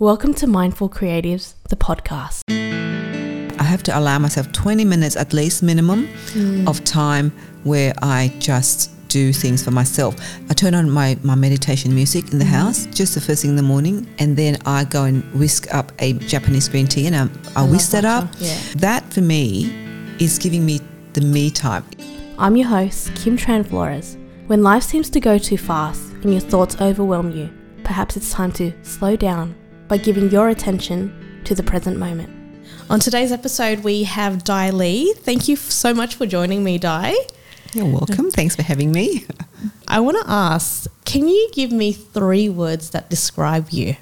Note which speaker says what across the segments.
Speaker 1: Welcome to Mindful Creatives, the podcast.
Speaker 2: I have to allow myself 20 minutes at least minimum mm. of time where I just do things for myself. I turn on my, my meditation music in the mm-hmm. house just the first thing in the morning and then I go and whisk up a Japanese green tea and I, I, whisk that up.
Speaker 1: Yeah.
Speaker 2: That for me is giving me the me time.
Speaker 1: I'm your host, Kim Tran Flores. When life seems to go too fast and your thoughts overwhelm you, perhaps it's time to slow down by giving your attention to the present moment.
Speaker 3: On today's episode, we have Dai Le. Thank you so much for joining me, Dai.
Speaker 2: You're welcome. Thanks for having me.
Speaker 3: I want to ask can you give me three words that describe you?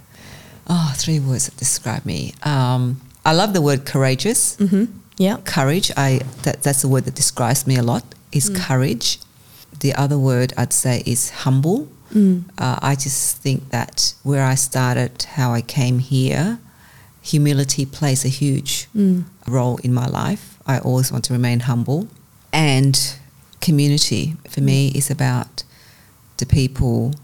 Speaker 2: Oh, three words that describe me. Um, I love the word courageous.
Speaker 3: Mm-hmm. Yeah.
Speaker 2: courage i that, that's the word that describes me a lot is courage the other word i'd say is humble Mm. uh, i just think that where i started how i came here humility plays a huge mm. role in my life. I always want to remain humble. And community for me mm. is about the people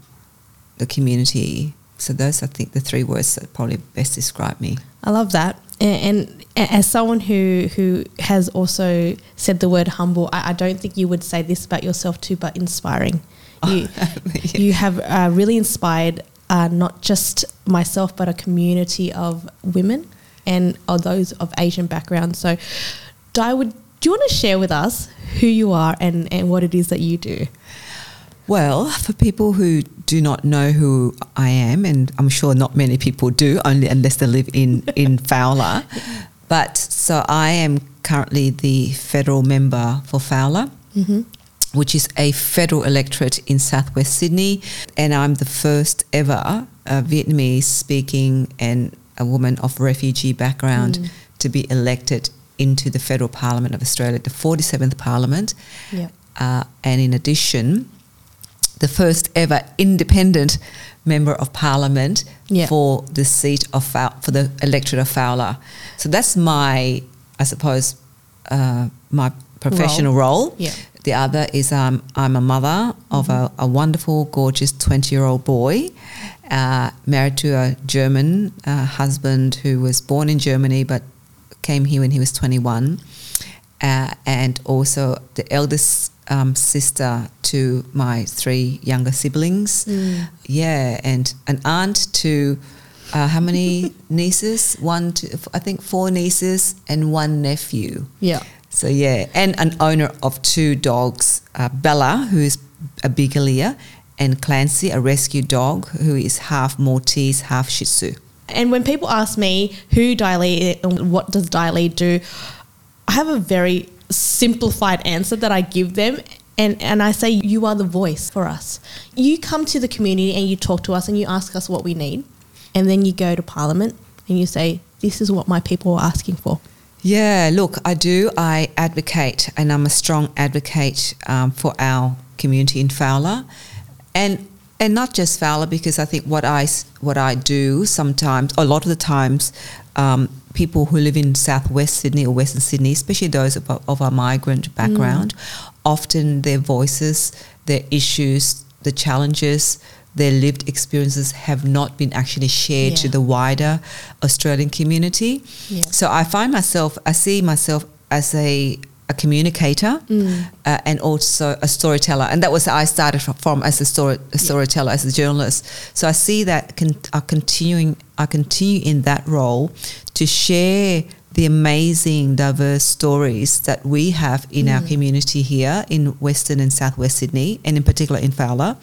Speaker 2: the community. So those i think the three words that probably best describe me.
Speaker 3: I love that. And, and as someone who, who has also said the word humble, I, I don't think you would say this about yourself too, but inspiring. You, you have uh, really inspired uh, not just myself, but a community of women and of those of Asian background. So, Dai, would, do you want to share with us who you are and, and what it is that you do?
Speaker 2: Well, for people who do not know who I am, and I'm sure not many people do, only unless they live in, in Fowler. But so I am currently the federal member for Fowler, which is a federal electorate in southwest Sydney. And I'm the first ever uh, Vietnamese speaking and a woman of refugee background to be elected into the federal parliament of Australia, the 47th parliament.
Speaker 3: Yeah.
Speaker 2: Uh, and in addition, the first ever independent member of parliament for the seat of Fow- for the electorate of Fowler. So that's my, I suppose, uh, my professional role.
Speaker 3: Yeah.
Speaker 2: The other is um, I'm a mother of a, a wonderful, gorgeous 20 year old boy, uh, married to a German uh, husband who was born in Germany but came here when he was 21, uh, and also the eldest um, sister to my three younger siblings. Yeah, and an aunt to uh, how many nieces? One, to, I think four nieces and one nephew.
Speaker 3: Yeah.
Speaker 2: So yeah, and an owner of two dogs, uh, Bella, who is a Beagalier, and Clancy, a rescue dog who is half Maltese, half Shih Tzu.
Speaker 3: And when people ask me who Dai and what does Dai do, I have a very simplified answer that I give them. And, and I say, you are the voice for us. You come to the community and you talk to us and you ask us what we need. And then you go to Parliament and you say, this is what my people are asking for.
Speaker 2: Yeah, look, I do. I advocate, and I'm a strong advocate um, for our community in Fowler, and and not just Fowler, because I think what I what I do sometimes, a lot of the times, um, people who live in Southwest Sydney or Western Sydney, especially those of, of our migrant background, often their voices, their issues, the challenges. Their lived experiences have not been actually shared to the wider Australian community.
Speaker 3: Yeah.
Speaker 2: So I find myself, I see myself as a, a communicator uh, and also a storyteller. And that was I started from, from as a, story, a storyteller, as a journalist. So I see that con- I continuing, I continue in that role to share the amazing, diverse stories that we have in our community here in Western and Southwest Sydney, and in particular in Fowler,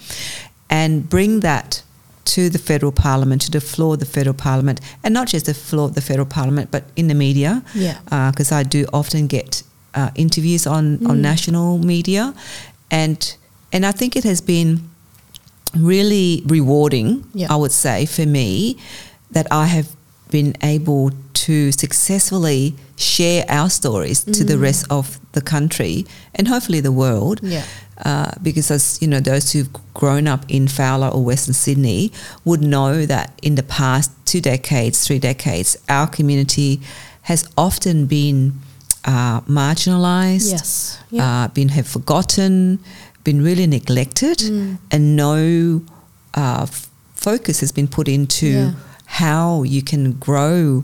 Speaker 2: and bring that to the federal parliament, to the floor of the federal parliament, and not just the floor of the federal parliament, but in the media.
Speaker 3: Yeah.
Speaker 2: Uh, because I do often get uh, interviews on, on mm. national media, and and I think it has been really rewarding.
Speaker 3: Yeah.
Speaker 2: I would say for me that I have been able to successfully share our stories to the mm. rest of the country and hopefully the world
Speaker 3: Yeah.
Speaker 2: Uh, because as you know those who've grown up in Fowler or Western Sydney would know that in the past two decades, three decades, our community has often been uh, marginalised,
Speaker 3: Yes.
Speaker 2: Uh, been have forgotten, been really neglected,
Speaker 3: Mm.
Speaker 2: and no uh, f- focus has been put into
Speaker 3: Yeah.
Speaker 2: how you can grow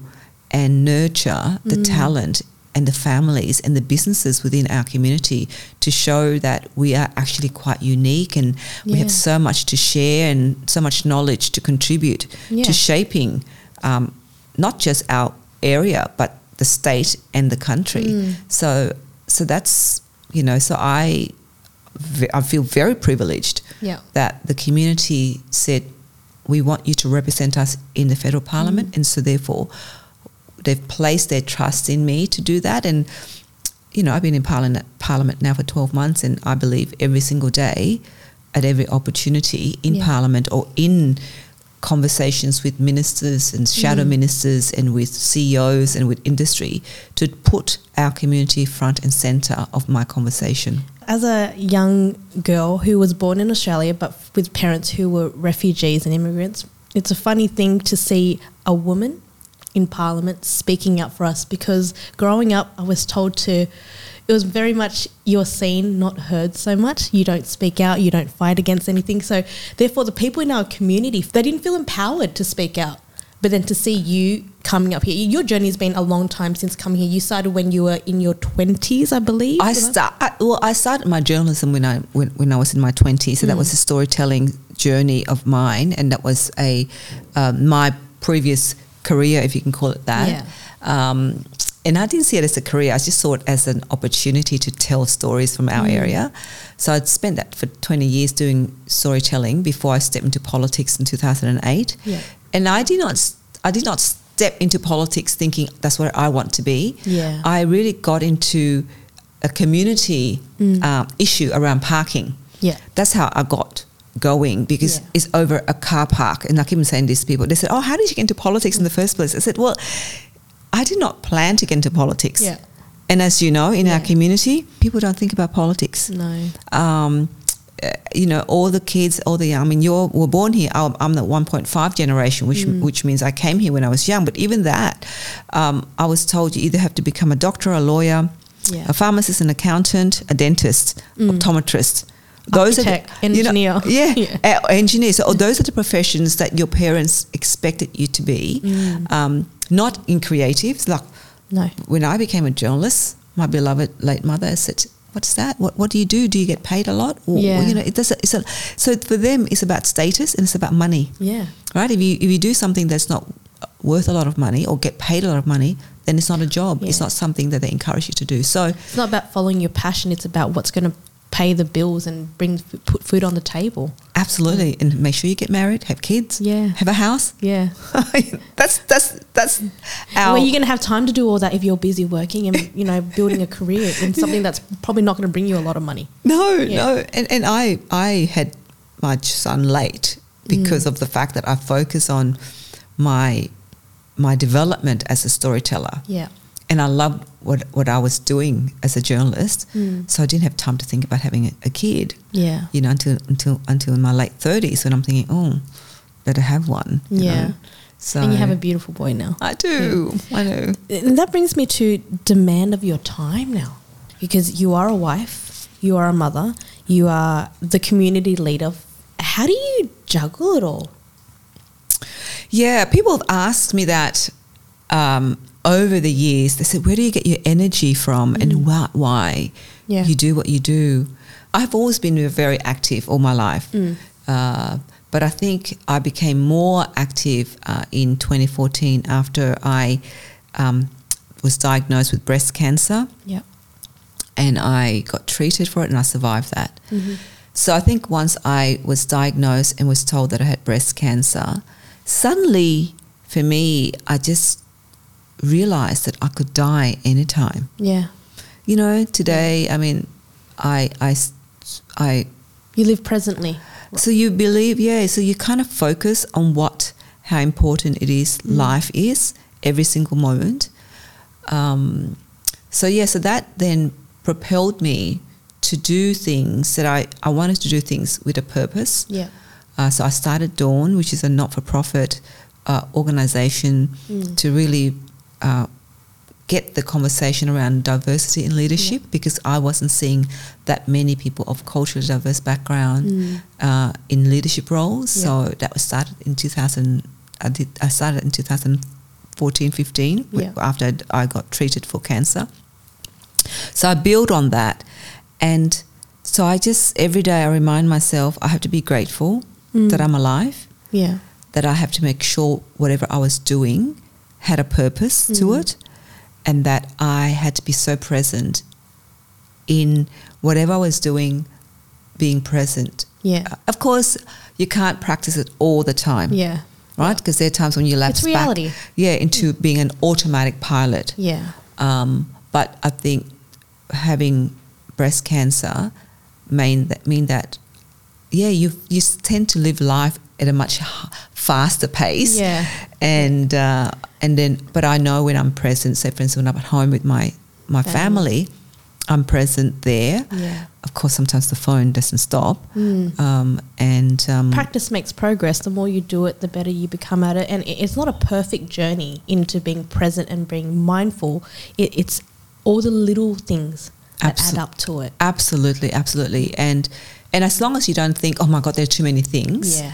Speaker 2: and nurture the talent and the families and the businesses within our community to show that we are actually quite unique and we have so much to share and so much knowledge to contribute
Speaker 3: Yeah.
Speaker 2: to shaping um, not just our area but the state and the country.
Speaker 3: Mm.
Speaker 2: So so that's you know so I I feel very privileged
Speaker 3: Yeah.
Speaker 2: that the community said we want you to represent us in the federal parliament and so therefore they've placed their trust in me to do that and you know I've been in parliament parliament now for 12 months and I believe every single day at every opportunity in
Speaker 3: Yeah.
Speaker 2: parliament or in conversations with ministers and shadow
Speaker 3: Mm.
Speaker 2: ministers and with CEOs and with industry to put our community front and center of my conversation.
Speaker 3: As a young girl who was born in Australia but with parents who were refugees and immigrants, it's a funny thing to see a woman in Parliament speaking up for us because growing up, I was told to. It was very much you're seen, not heard so much. You don't speak out, you don't fight against anything. So, therefore, the people in our community, they didn't feel empowered to speak out. But then to see you coming up here, your journey has been a long time since coming here. You started when you were in your 20s, I believe.
Speaker 2: I start I, well. I started my journalism when I when, when I was in my twenties. So that
Speaker 3: Mm.
Speaker 2: was a storytelling journey of mine, and that was a um, my previous career, if you can call it that.
Speaker 3: Yeah.
Speaker 2: Um, and I didn't see it as a career. I just saw it as an opportunity to tell stories from our
Speaker 3: Mm.
Speaker 2: area. So I'd spent that for twenty years doing storytelling before I stepped into politics in two thousand and eight.
Speaker 3: Yeah.
Speaker 2: And I did not. I did not step into politics thinking that's where I want to be.
Speaker 3: Yeah.
Speaker 2: I really got into a community
Speaker 3: Mm.
Speaker 2: um, issue around parking.
Speaker 3: Yeah.
Speaker 2: That's how I got going because
Speaker 3: Yeah.
Speaker 2: it's over a car park. And I keep on saying this to people. They said, Oh, how did you get into politics in the first place? I said, Well, I did not plan to get into politics.
Speaker 3: Yeah.
Speaker 2: And as you know, in our community, people don't think about politics.
Speaker 3: No.
Speaker 2: Um, uh, you know, all the kids, all the, I mean, you were born here. I'm, I'm the 1.5 generation, which
Speaker 3: Mm.
Speaker 2: which means I came here when I was young. But even that, um, I was told you either have to become a doctor, a lawyer,
Speaker 3: Yeah.
Speaker 2: a pharmacist, an accountant, a dentist,
Speaker 3: Mm.
Speaker 2: optometrist.
Speaker 3: Architect,
Speaker 2: are the, you know,
Speaker 3: engineer.
Speaker 2: yeah,
Speaker 3: Yeah.
Speaker 2: uh, engineer. So those are the professions that your parents expected you to be.
Speaker 3: Mm.
Speaker 2: Um, not in creatives. Like
Speaker 3: No.
Speaker 2: when I became a journalist, my beloved late mother said, "What's that? What What do you do? Do you get paid a lot? Or,
Speaker 3: Yeah.
Speaker 2: you know, it does. It's a, so for them, it's about status and it's about money,
Speaker 3: Yeah.
Speaker 2: right? If you if you do something that's not worth a lot of money or get paid a lot of money, then it's not a job. It's not something that they encourage you to do. So
Speaker 3: It's not about following your passion. It's about what's going to pay the bills and bring put food on the table.
Speaker 2: absolutely, and make sure you get married, have kids,
Speaker 3: Yeah.
Speaker 2: have a house.
Speaker 3: Yeah.
Speaker 2: that's that's that's our.
Speaker 3: Where you're going to have time to do all that if you're busy working and you know building a career in something that's probably not going to bring you a lot of money.
Speaker 2: No,
Speaker 3: Yeah.
Speaker 2: no, and and I I had my son late because
Speaker 3: Mm.
Speaker 2: of the fact that I focus on my my development as a storyteller,
Speaker 3: Yeah.
Speaker 2: And I loved what what I was doing as a journalist.
Speaker 3: Mm.
Speaker 2: So I didn't have time to think about having a, a kid,
Speaker 3: Yeah.
Speaker 2: you know, until until until in my late thirties when I'm thinking, oh, better have one. you
Speaker 3: Yeah.
Speaker 2: know. So
Speaker 3: and you have a beautiful boy now.
Speaker 2: I do. I know.
Speaker 3: And that brings me to demand of your time now. Because you are a wife, you are a mother, you are the community leader. How do you juggle it all?
Speaker 2: Yeah, people have asked me that um, over the years. They said, "Where do you get your energy from, and why, why
Speaker 3: Yeah.
Speaker 2: you do what you do?" I've always been very active all my life,
Speaker 3: Mm.
Speaker 2: uh, but I think I became more active uh, in 2014 after I um, was diagnosed with breast cancer,
Speaker 3: Yeah.
Speaker 2: and I got treated for it, and I survived that. So I think once I was diagnosed and was told that I had breast cancer, suddenly for me, I just realized that I could die anytime.
Speaker 3: Yeah.
Speaker 2: You know, today, I mean, I, I, I.
Speaker 3: You live presently.
Speaker 2: so you believe, yeah, so you kind of focus on what, how important it is, life is, every single moment. Um, so yeah, so that then propelled me to do things that I, I wanted to do things with a purpose.
Speaker 3: Yeah.
Speaker 2: Uh, so I started Dawn, which is a not-for-profit uh, organization
Speaker 3: Mm.
Speaker 2: to really uh, get the conversation around diversity in leadership because I wasn't seeing that many people of culturally diverse background
Speaker 3: Mm.
Speaker 2: uh, in leadership roles.
Speaker 3: Yeah.
Speaker 2: So that was started in I did. I started in 2014, 15
Speaker 3: Yeah.
Speaker 2: after I'd- I got treated for cancer. So I build on that, and so I just every day I remind myself I have to be grateful
Speaker 3: Mm.
Speaker 2: that I'm alive,
Speaker 3: Yeah.
Speaker 2: that I have to make sure whatever I was doing had a purpose to
Speaker 3: Mm.
Speaker 2: it, and that I had to be so present in whatever I was doing, being present.
Speaker 3: Yeah.
Speaker 2: Uh, Of course, you can't practice it all the time,
Speaker 3: Yeah.
Speaker 2: right? Because there are times when you lapse
Speaker 3: It's reality.
Speaker 2: back, yeah, into being an automatic pilot.
Speaker 3: Yeah.
Speaker 2: Um, but I think having breast cancer mean that mean that yeah you you tend to live life at a much faster pace
Speaker 3: Yeah.
Speaker 2: and uh, and then but I know when I'm present say for instance when I'm at home with my my
Speaker 3: Family.
Speaker 2: family I'm present there
Speaker 3: Yeah.
Speaker 2: of course sometimes the phone doesn't stop
Speaker 3: Mm.
Speaker 2: um, and um,
Speaker 3: Practice makes progress. The more you do it, the better you become at it. And it's not a perfect journey into being present and being mindful. It, it's all the little things that
Speaker 2: Absol-
Speaker 3: add up to it.
Speaker 2: absolutely absolutely and and as long as you don't think oh my god there are too many things
Speaker 3: Yeah.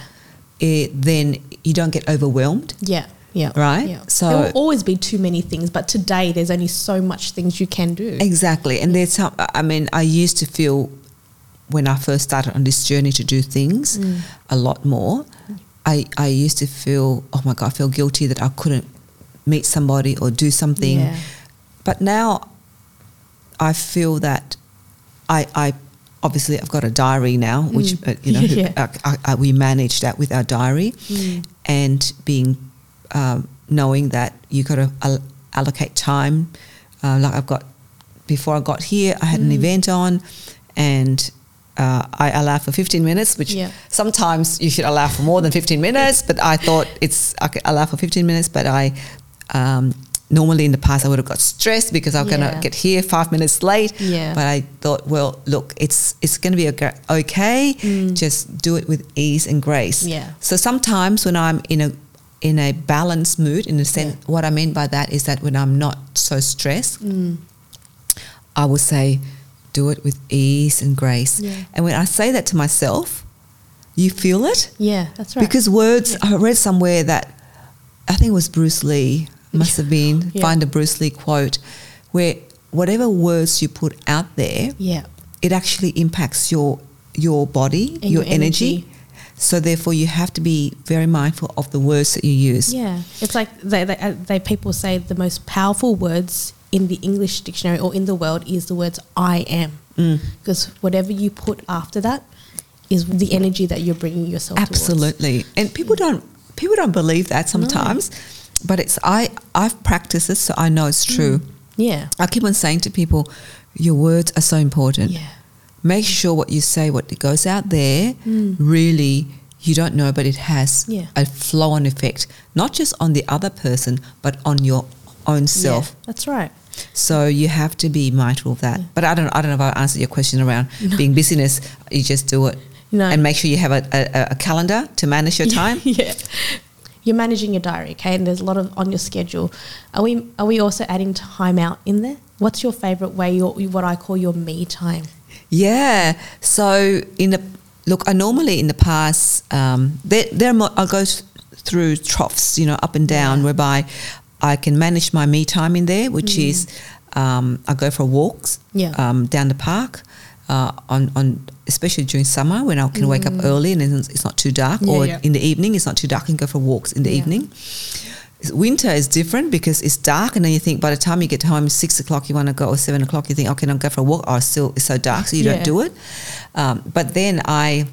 Speaker 2: It, then you don't get overwhelmed
Speaker 3: Yeah. Yeah.
Speaker 2: Right?
Speaker 3: Yeah.
Speaker 2: So-
Speaker 3: there will always be too many things, but today there's only so much things you can do.
Speaker 2: Exactly. And there's some, I mean, I used to feel when I first started on this journey to do things
Speaker 3: Mm.
Speaker 2: a lot more. I, I used to feel, oh my God, I feel guilty that I couldn't meet somebody or do something.
Speaker 3: Yeah.
Speaker 2: But now I feel that I, I obviously I've got a diary now, which
Speaker 3: Mm.
Speaker 2: uh, you know
Speaker 3: Yeah.
Speaker 2: I, I, I, we manage that with our diary,
Speaker 3: Mm.
Speaker 2: and being um, knowing that you got to al- allocate time. Uh, like I've got before I got here, I had an
Speaker 3: Mm.
Speaker 2: event on, and uh, I allow for 15 minutes, which
Speaker 3: Yeah.
Speaker 2: sometimes you should allow for more than 15 minutes. But I thought it's I could allow for 15 minutes, but I. Um, Normally, in the past, I would have got stressed because I'm
Speaker 3: Yeah.
Speaker 2: gonna get here five minutes late.
Speaker 3: Yeah.
Speaker 2: But I thought, well, look, it's it's going to be okay.
Speaker 3: Mm.
Speaker 2: Just do it with ease and grace.
Speaker 3: Yeah.
Speaker 2: So sometimes when I'm in a in a balanced mood, in a sense, what I mean by that is that when I'm not so stressed,
Speaker 3: Mm.
Speaker 2: I will say, do it with ease and grace.
Speaker 3: Yeah.
Speaker 2: And when I say that to myself, you feel it
Speaker 3: Yeah, that's right.
Speaker 2: because words. I read somewhere that I think it was Bruce Lee. Must have been
Speaker 3: Yeah.
Speaker 2: find a Bruce Lee quote where whatever words you put out there,
Speaker 3: yeah.
Speaker 2: it actually impacts your your body,
Speaker 3: And
Speaker 2: your,
Speaker 3: your
Speaker 2: energy.
Speaker 3: energy.
Speaker 2: So therefore, you have to be very mindful of the words that you use.
Speaker 3: Yeah, it's like they, they, uh, they people say the most powerful words in the English dictionary or in the world is the words "I am,"
Speaker 2: Mm.
Speaker 3: because whatever you put after that is the energy that you're bringing yourself. towards.
Speaker 2: Absolutely, and people don't people don't believe that sometimes, but it's I I've practiced this, so I know it's true.
Speaker 3: Yeah.
Speaker 2: I keep on saying to people, your words are so important.
Speaker 3: Yeah.
Speaker 2: Make sure what you say, what goes out there,
Speaker 3: Mm.
Speaker 2: really you don't know, but it has
Speaker 3: Yeah.
Speaker 2: a flow-on effect, not just on the other person, but on your own self.
Speaker 3: Yeah, that's right.
Speaker 2: So you have to be mindful of that.
Speaker 3: Yeah.
Speaker 2: But I don't, I don't know if I answered your question around being busyness. You just do it,
Speaker 3: No.
Speaker 2: and make sure you have a, a, a calendar to manage your time.
Speaker 3: yeah. You're managing your diary, okay, and there's a lot of on your schedule. Are we are we also adding time out in there? What's your favorite way? Your what I call your me time.
Speaker 2: Yeah. So in the look, I normally in the past um, there there I go through troughs, you know, up and down,
Speaker 3: Yeah.
Speaker 2: whereby I can manage my me time in there, which is um, I go for walks
Speaker 3: Mm. Yeah.
Speaker 2: um, down the park. Uh, on, on especially during summer when I can wake up early and it's it's not too dark,
Speaker 3: Mm. Yeah,
Speaker 2: or
Speaker 3: yeah.
Speaker 2: in the evening it's not too dark and go for walks in the
Speaker 3: Yeah.
Speaker 2: evening. Winter is different because it's dark, and then you think by the time you get home, six o'clock, you want to go, or seven o'clock, you think, okay, I'll go for a walk. Oh, it's still it's so dark, so you don't do it. Um, but then I,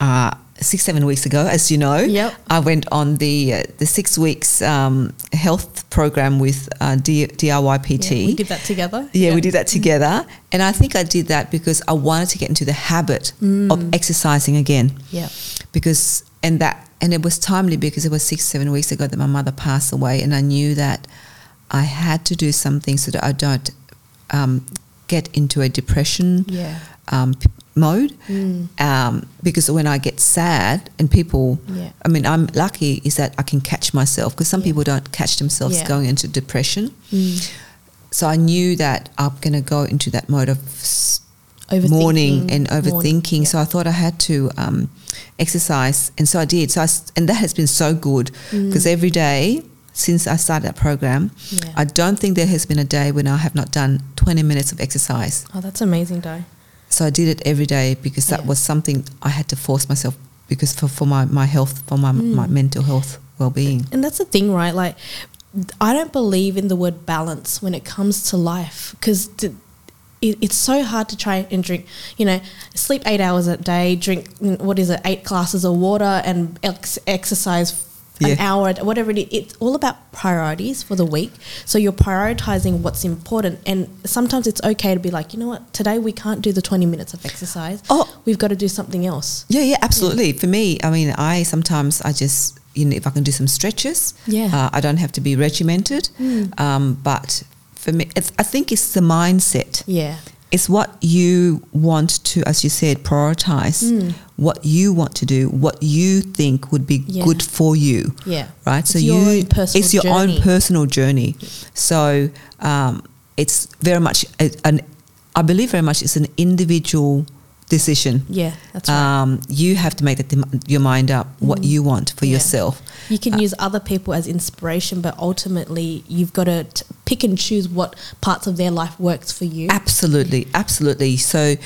Speaker 2: uh, six seven weeks ago, as you know,
Speaker 3: Yep.
Speaker 2: I went on the uh, the six weeks um, health program with uh, D- DIY PT.
Speaker 3: Yeah, we did that together.
Speaker 2: Yeah, we did that together, and I think I did that because I wanted to get into the habit of
Speaker 3: Mm.
Speaker 2: exercising again
Speaker 3: Yeah.
Speaker 2: because and that and it was timely because it was six seven weeks ago that my mother passed away and i knew that i had to do something so that i don't um, get into a depression
Speaker 3: Yeah.
Speaker 2: um, mode
Speaker 3: Mm.
Speaker 2: um, because when i get sad and people
Speaker 3: Yeah.
Speaker 2: i mean i'm lucky is that i can catch myself because some
Speaker 3: Yeah.
Speaker 2: people don't catch themselves
Speaker 3: Yeah.
Speaker 2: going into depression
Speaker 3: Mm.
Speaker 2: so i knew that i'm going to go into that mode of
Speaker 3: Overthinking,
Speaker 2: and
Speaker 3: morning,
Speaker 2: overthinking. So I thought I had to um, exercise, and so I did. So I and that has been so good because every day since I started that program,
Speaker 3: Mm. Yeah.
Speaker 2: I don't think there has been a day when I have not done 20 minutes of exercise.
Speaker 3: Oh, that's amazing, Dai.
Speaker 2: So I did it every day because that
Speaker 3: Yeah.
Speaker 2: was something I had to force myself because for, for my, my health, for my,
Speaker 3: Mm.
Speaker 2: my mental health well-being.
Speaker 3: And that's the thing, right? Like, I don't believe in the word balance when it comes to life because it, it's so hard to try and drink, you know, sleep eight hours a day, drink, mm, what is it, eight glasses of water and ex- exercise an hour, whatever it is. It's all about priorities for the week. So you're prioritizing what's important. And sometimes it's okay to be like, you know what, today we can't do the 20 minutes of exercise.
Speaker 2: Oh.
Speaker 3: We've got to do something else.
Speaker 2: Yeah, yeah, absolutely. For me, I mean, I sometimes I just you know if I can do some stretches,
Speaker 3: Yeah.
Speaker 2: uh, I don't have to be regimented.
Speaker 3: Mm.
Speaker 2: Um, but for me, it's, I think it's the mindset.
Speaker 3: Yeah.
Speaker 2: It's what you want to, as you said, prioritize.
Speaker 3: Mm.
Speaker 2: What you want to do, what you think would be
Speaker 3: Yeah.
Speaker 2: good for you.
Speaker 3: Yeah.
Speaker 2: Right.
Speaker 3: It's
Speaker 2: so you, it's your
Speaker 3: journey.
Speaker 2: own personal journey. So um, it's very much a, an. I believe very much it's an individual decision.
Speaker 3: Yeah, that's right.
Speaker 2: Um, you have to make that dem- your mind up what
Speaker 3: Mm.
Speaker 2: you want for
Speaker 3: Yeah.
Speaker 2: yourself.
Speaker 3: You can
Speaker 2: Uh,
Speaker 3: use other people as inspiration, but ultimately you've got to t- pick and choose what parts of their life works for you.
Speaker 2: Absolutely, absolutely. So,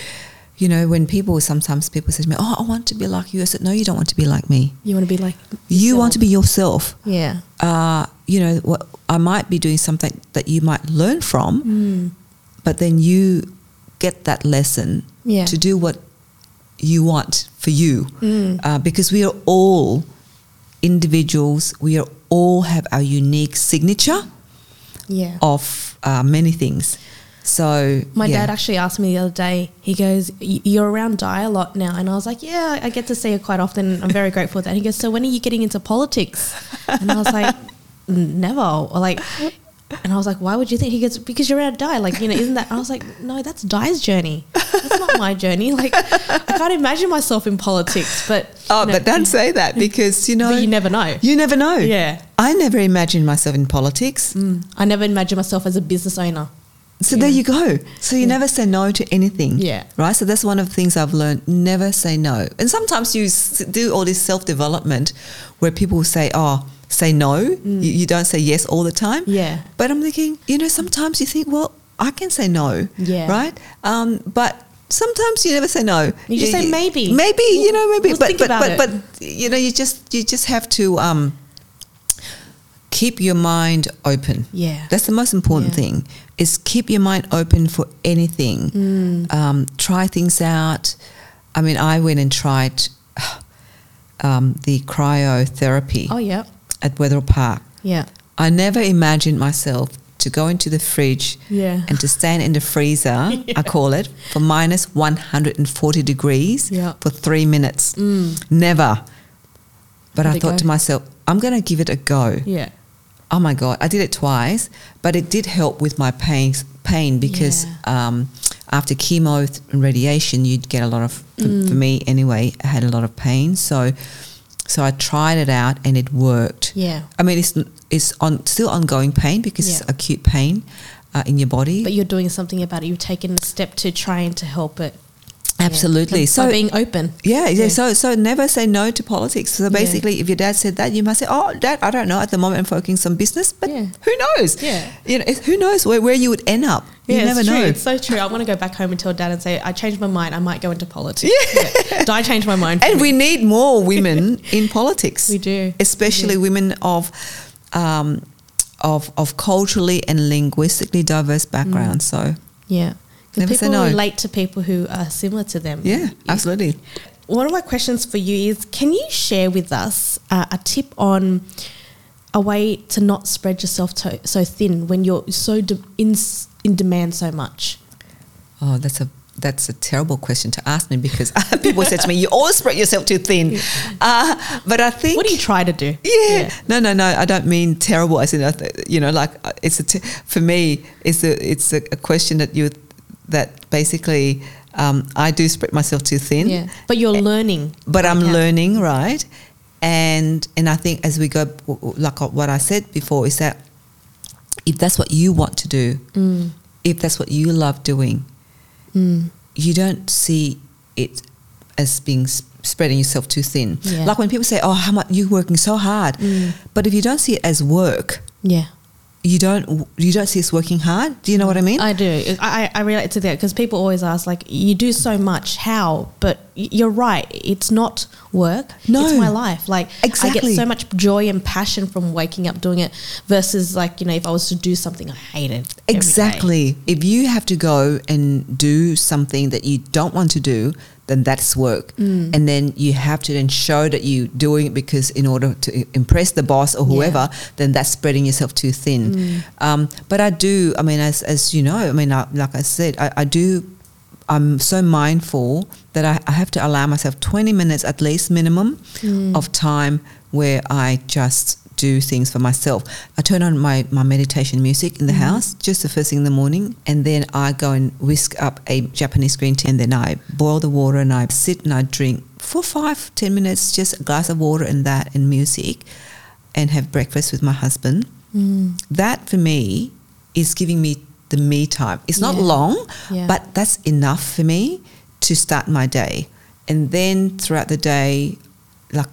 Speaker 2: you know, when people sometimes people say to me, "Oh, I want to be like you," I said, "No, you don't want to be like me.
Speaker 3: You want to be like
Speaker 2: You want to be yourself."
Speaker 3: yeah.
Speaker 2: Uh, you know, what I might be doing something that you might learn from,
Speaker 3: Mm.
Speaker 2: but then you get that lesson
Speaker 3: Yeah.
Speaker 2: to do what you want for you,
Speaker 3: Mm.
Speaker 2: uh, because we are all individuals. We are all have our unique signature
Speaker 3: Yeah.
Speaker 2: of uh, many things. So
Speaker 3: My
Speaker 2: yeah.
Speaker 3: dad actually asked me the other day. He goes, "You're around Dai a lot now," and I was like, "Yeah, I get to see her quite often. I'm very grateful for that." He goes, "So when are you getting into politics?" And I was like, "Never." Or like, and I was like, "Why would you think?" He goes, "Because you're around Dai. Like, you know, isn't that?" I was like, "No, that's Dai's journey. That's not my journey. Like, I can't imagine myself in politics." But
Speaker 2: Oh,
Speaker 3: you know,
Speaker 2: but don't say that because you know
Speaker 3: But you never know.
Speaker 2: You never know.
Speaker 3: Yeah.
Speaker 2: I never imagined myself in politics.
Speaker 3: Mm. I never imagined myself as a business owner.
Speaker 2: So
Speaker 3: Yeah.
Speaker 2: there you go. So you
Speaker 3: Yeah.
Speaker 2: never say no to anything.
Speaker 3: Yeah.
Speaker 2: Right. So that's one of the things I've learned. Never say no. And sometimes you s- do all this self development where people say, "Oh, say no." You, you don't say yes all the time.
Speaker 3: Mm. Yeah.
Speaker 2: But I'm thinking, you know, sometimes you think, well, I can say no.
Speaker 3: Yeah.
Speaker 2: Right. Um, but sometimes you never say no.
Speaker 3: You just say maybe.
Speaker 2: Maybe you know maybe.
Speaker 3: We'll
Speaker 2: but but but, but you know you just you just have to um, keep your mind open.
Speaker 3: Yeah.
Speaker 2: That's the most important
Speaker 3: Yeah.
Speaker 2: thing is keep your mind open for anything.
Speaker 3: Mm.
Speaker 2: Um, try things out. I mean, I went and tried um, the cryotherapy
Speaker 3: Oh yeah.
Speaker 2: at Wetherill Park.
Speaker 3: Yeah.
Speaker 2: I never imagined myself to go into the fridge
Speaker 3: Yeah.
Speaker 2: and to stand in the freezer, I call it, for minus 140 degrees
Speaker 3: Yeah.
Speaker 2: for three minutes.
Speaker 3: Mm.
Speaker 2: Never. But I thought
Speaker 3: go?
Speaker 2: to myself, I'm going to give it a go.
Speaker 3: Yeah.
Speaker 2: Oh my god, I did it twice, but it did help with my pain. Pain because um, after chemo and radiation, you'd get a lot of. For,
Speaker 3: Mm.
Speaker 2: for me, anyway, I had a lot of pain. So, so I tried it out and it worked.
Speaker 3: Yeah.
Speaker 2: I mean, it's it's on still ongoing pain because
Speaker 3: Yeah.
Speaker 2: it's acute pain uh, in your body.
Speaker 3: But you're doing something about it. You've taken a step to trying to help it.
Speaker 2: Absolutely.
Speaker 3: Yeah.
Speaker 2: So
Speaker 3: being open.
Speaker 2: Yeah, yeah,
Speaker 3: Yeah.
Speaker 2: So, so never say no to politics. So basically, if your dad said that, you must say, "Oh, dad, I don't know. At the moment, I'm focusing on business, but
Speaker 3: Yeah.
Speaker 2: who knows?
Speaker 3: Yeah.
Speaker 2: you know, who knows where, where you would end up? You
Speaker 3: Yeah,
Speaker 2: never
Speaker 3: it's true.
Speaker 2: know.
Speaker 3: It's so true. I want to go back home and tell dad and say, I changed my mind. I might go into politics. Yeah. I changed my mind.
Speaker 2: And
Speaker 3: me.
Speaker 2: we need more women in politics.
Speaker 3: We do.
Speaker 2: especially women of, um, of of culturally and linguistically diverse backgrounds. So
Speaker 3: Yeah.
Speaker 2: Never
Speaker 3: Because
Speaker 2: say
Speaker 3: people
Speaker 2: no.
Speaker 3: relate to people who are similar to them.
Speaker 2: yeah, absolutely.
Speaker 3: One of my questions for you is can you share with us uh, a tip on a way to not spread yourself to, so thin when you're so de- in, in demand so much?
Speaker 2: Oh, that's a that's a terrible question to ask me because people say to me, "You always spread yourself too thin." Uh, but I think
Speaker 3: What do you try to do?
Speaker 2: Yeah. No, no, no. I don't mean terrible. As in, uh, you know, like uh, it's a t- for me, it's a it's a, a question that you that basically um, I do spread myself too thin.
Speaker 3: Yeah. But you're learning.
Speaker 2: But I'm
Speaker 3: Yeah.
Speaker 2: learning, right? And and I think as we go, like what I said before, is that if that's what you want to do,
Speaker 3: Mm.
Speaker 2: if that's what you love doing,
Speaker 3: Mm.
Speaker 2: you don't see it as being spreading yourself too thin.
Speaker 3: Yeah.
Speaker 2: Like when people say, "Oh, how much you're working so hard,"
Speaker 3: Mm.
Speaker 2: but if you don't see it as work,
Speaker 3: Yeah.
Speaker 2: You don't you don't see us working hard. Do you know what I mean?
Speaker 3: I do. I, I relate to that because people always ask, like, you do so much, how? But you're right. It's not work.
Speaker 2: No.
Speaker 3: It's my life. Like,
Speaker 2: exactly.
Speaker 3: I get so much joy and passion from waking up doing it versus, like, you know, if I was to do something I hated.
Speaker 2: Exactly. If you have to go and do something that you don't want to do, then that's work.
Speaker 3: Mm.
Speaker 2: And then you have to then show that you're doing it because in order to impress the boss or whoever, then that's spreading yourself too thin.
Speaker 3: Mm.
Speaker 2: Um, but I do, I mean, as, as you know, I mean, I, like I said, I, I do, I'm so mindful that I, I have to allow myself 20 minutes at least minimum
Speaker 3: Mm.
Speaker 2: of time where I just do things for myself. I turn on my, my meditation music in the house just the first thing in the morning, and then I go and whisk up a Japanese green tea, and then I boil the water and I sit and I drink for five, ten minutes, just a glass of water and that and music, and have breakfast with my husband.
Speaker 3: Mm.
Speaker 2: That for me is giving me the me time. It's not
Speaker 3: Yeah.
Speaker 2: long,
Speaker 3: Yeah.
Speaker 2: but that's enough for me to start my day. And then throughout the day, like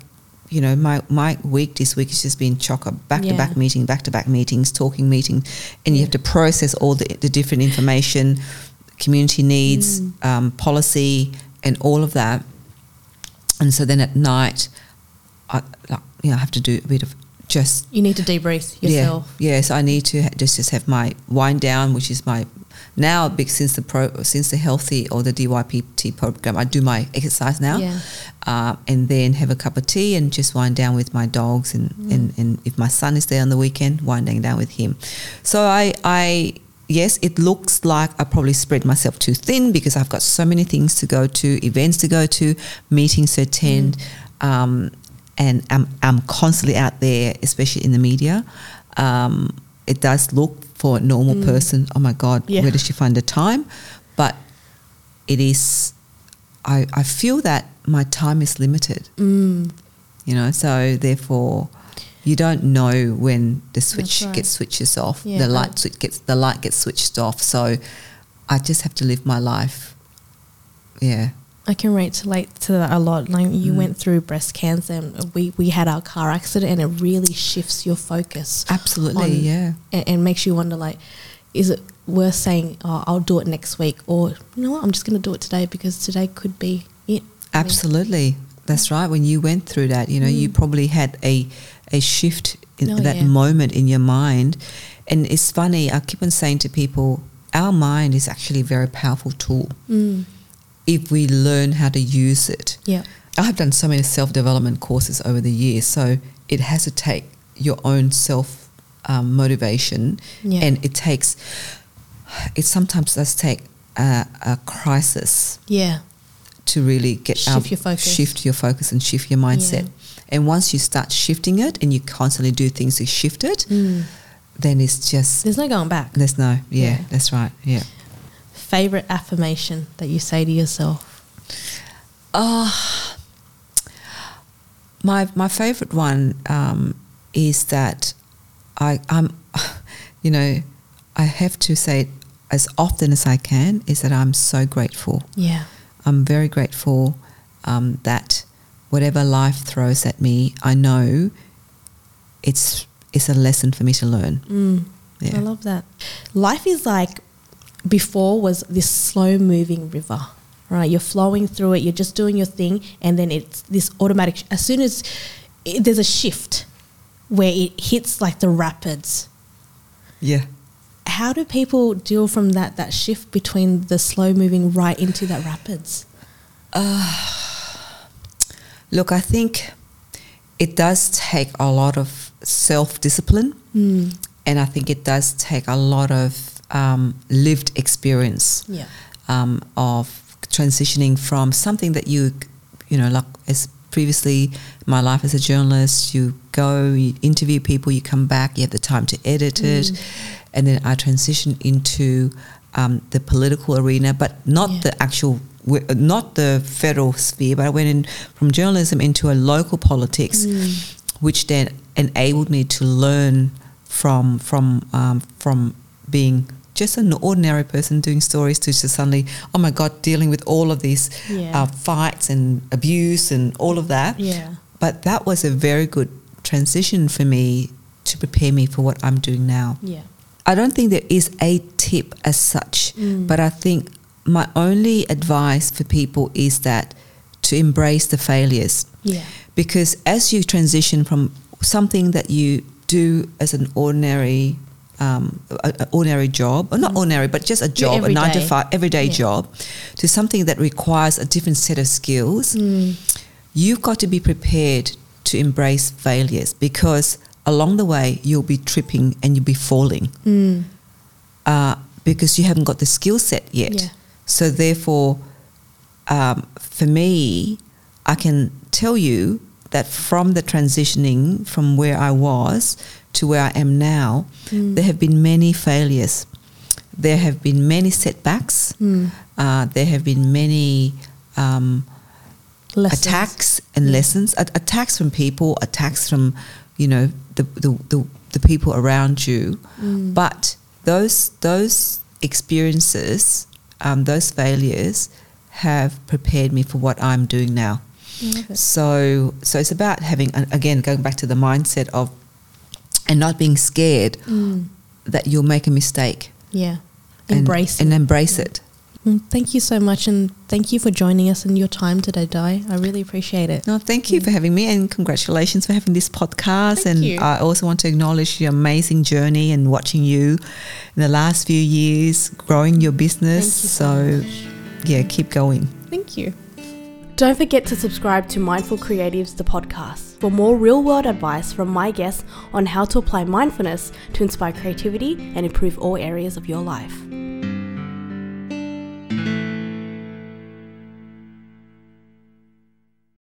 Speaker 2: you know, my, my week this week has just been chocker, back to back meeting, back to back meetings, talking meeting, and you have to process all the, the different information, community needs,
Speaker 3: Mm.
Speaker 2: um, policy, and all of that. And so then at night, I like you know I have to do a bit of just
Speaker 3: You need to debrief yourself.
Speaker 2: yeah, yes, I need to ha- just just have my wind down, which is my now big since the pro since the healthy or the DYPT program. I do my exercise now,
Speaker 3: Yeah.
Speaker 2: uh, and then have a cup of tea and just wind down with my dogs and, and, and if my son is there on the weekend, winding down with him. So I I yes, it looks like I probably spread myself too thin because I've got so many things to go to, events to go to, meetings to attend. Um, and I'm, I'm constantly out there, especially in the media. Um, it does look for a normal person, oh my God,
Speaker 3: Yeah.
Speaker 2: where does she find the time? But it is, I, I feel that my time is limited,
Speaker 3: Mm.
Speaker 2: you know, so therefore you don't know when the switch
Speaker 3: right.
Speaker 2: gets switches off,
Speaker 3: Yeah,
Speaker 2: the light switch gets, the light gets switched off. So I just have to live my life. Yeah.
Speaker 3: I can relate to that a lot. Like you
Speaker 2: Mm.
Speaker 3: went through breast cancer, and we, we had our car accident, and it really shifts your focus.
Speaker 2: Absolutely,
Speaker 3: on-
Speaker 2: yeah.
Speaker 3: and, and makes you wonder like, is it worth saying, oh, I'll do it next week, or you know what, I'm just going to do it today because today could be it.
Speaker 2: Absolutely. That's right. When you went through that, you know, you
Speaker 3: Mm.
Speaker 2: probably had a a shift in
Speaker 3: Oh,
Speaker 2: that
Speaker 3: yeah.
Speaker 2: moment in your mind. And it's funny, I keep on saying to people, our mind is actually a very powerful tool
Speaker 3: Mm,
Speaker 2: if we learn how to use it.
Speaker 3: yeah,
Speaker 2: I have done so many self development courses over the years, so it has to take your own self um, motivation,
Speaker 3: Yeah.
Speaker 2: and it takes. It sometimes does take a, a crisis
Speaker 3: yeah,
Speaker 2: to really get
Speaker 3: Shift
Speaker 2: out-
Speaker 3: your focus.
Speaker 2: shift your focus and shift your mindset.
Speaker 3: Yeah.
Speaker 2: And once you start shifting it, and you constantly do things to shift it,
Speaker 3: Mm.
Speaker 2: then it's just
Speaker 3: There's no going back.
Speaker 2: there's no yeah,
Speaker 3: Yeah.
Speaker 2: that's right yeah.
Speaker 3: Favorite affirmation that you say to yourself?
Speaker 2: Ah, my my favorite one um, is that I I'm you know I have to say it as often as I can is that I'm so grateful.
Speaker 3: Yeah,
Speaker 2: I'm very grateful um, that whatever life throws at me, I know it's it's a lesson for me to learn.
Speaker 3: mm.
Speaker 2: Yeah.
Speaker 3: I love that. Life is like before was this slow moving river, right? You're flowing through it, you're just doing your thing, and then it's this automatic. As soon as it, there's a shift where it hits like the rapids,
Speaker 2: Yeah.
Speaker 3: how do people deal from that that shift between the slow moving right into that rapids?
Speaker 2: Look, I think it does take a lot of self discipline,
Speaker 3: Mm.
Speaker 2: and I think it does take a lot of um, lived experience
Speaker 3: Yeah.
Speaker 2: um, of transitioning from something that you, you know, like as previously my life as a journalist, you go, you interview people, you come back, you have the time to edit it,
Speaker 3: Mm.
Speaker 2: and then I transitioned into um, the political arena, but not
Speaker 3: Yeah.
Speaker 2: the actual, not the federal sphere, but I went in from journalism into a local politics,
Speaker 3: Mm.
Speaker 2: which then enabled me to learn from from um, from being just an ordinary person doing stories to just suddenly, oh my God, dealing with all of these
Speaker 3: Yeah.
Speaker 2: uh, fights and abuse and all of that.
Speaker 3: Yeah.
Speaker 2: But that was a very good transition for me to prepare me for what I'm doing now.
Speaker 3: Yeah.
Speaker 2: I don't think there is a tip as such,
Speaker 3: Mm.
Speaker 2: but I think my only advice for people is that to embrace the failures
Speaker 3: Yeah.
Speaker 2: because as you transition from something that you do as an ordinary um, a, a ordinary job or not ordinary but just a job a nine-to-five,
Speaker 3: everyday Yeah.
Speaker 2: job to something that requires a different set of skills
Speaker 3: Mm.
Speaker 2: you've got to be prepared to embrace failures because along the way you'll be tripping and you'll be falling
Speaker 3: Mm.
Speaker 2: uh, because you haven't got the skill set yet.
Speaker 3: Yeah.
Speaker 2: So therefore, um, for me, I can tell you that from the transitioning from where I was to where I am now,
Speaker 3: Mm.
Speaker 2: there have been many failures. There have been many setbacks.
Speaker 3: Mm.
Speaker 2: Uh, there have been many um, attacks and lessons. A- attacks from people, attacks from, you know, the, the, the, the people around you.
Speaker 3: Mm.
Speaker 2: But those those experiences, um, those failures, have prepared me for what I'm doing now. So so it's about having again going back to the mindset of and not being scared
Speaker 3: Mm.
Speaker 2: that you'll make a mistake.
Speaker 3: Yeah.
Speaker 2: and-
Speaker 3: Embrace
Speaker 2: and
Speaker 3: it.
Speaker 2: embrace it.
Speaker 3: Mm, Thank you so much, and thank you for joining us and your time today, Dai. I really appreciate it.
Speaker 2: No, thank you for having me and congratulations for having this podcast.
Speaker 3: Thank
Speaker 2: and
Speaker 3: you.
Speaker 2: I also want to acknowledge your amazing journey and watching you in the last few years, growing your business.
Speaker 3: So
Speaker 2: so, yeah, keep going.
Speaker 3: Thank you.
Speaker 1: Don't forget to subscribe to Mindful Creatives, the podcast, for more real world advice from my guests on how to apply mindfulness to inspire creativity and improve all areas of your life.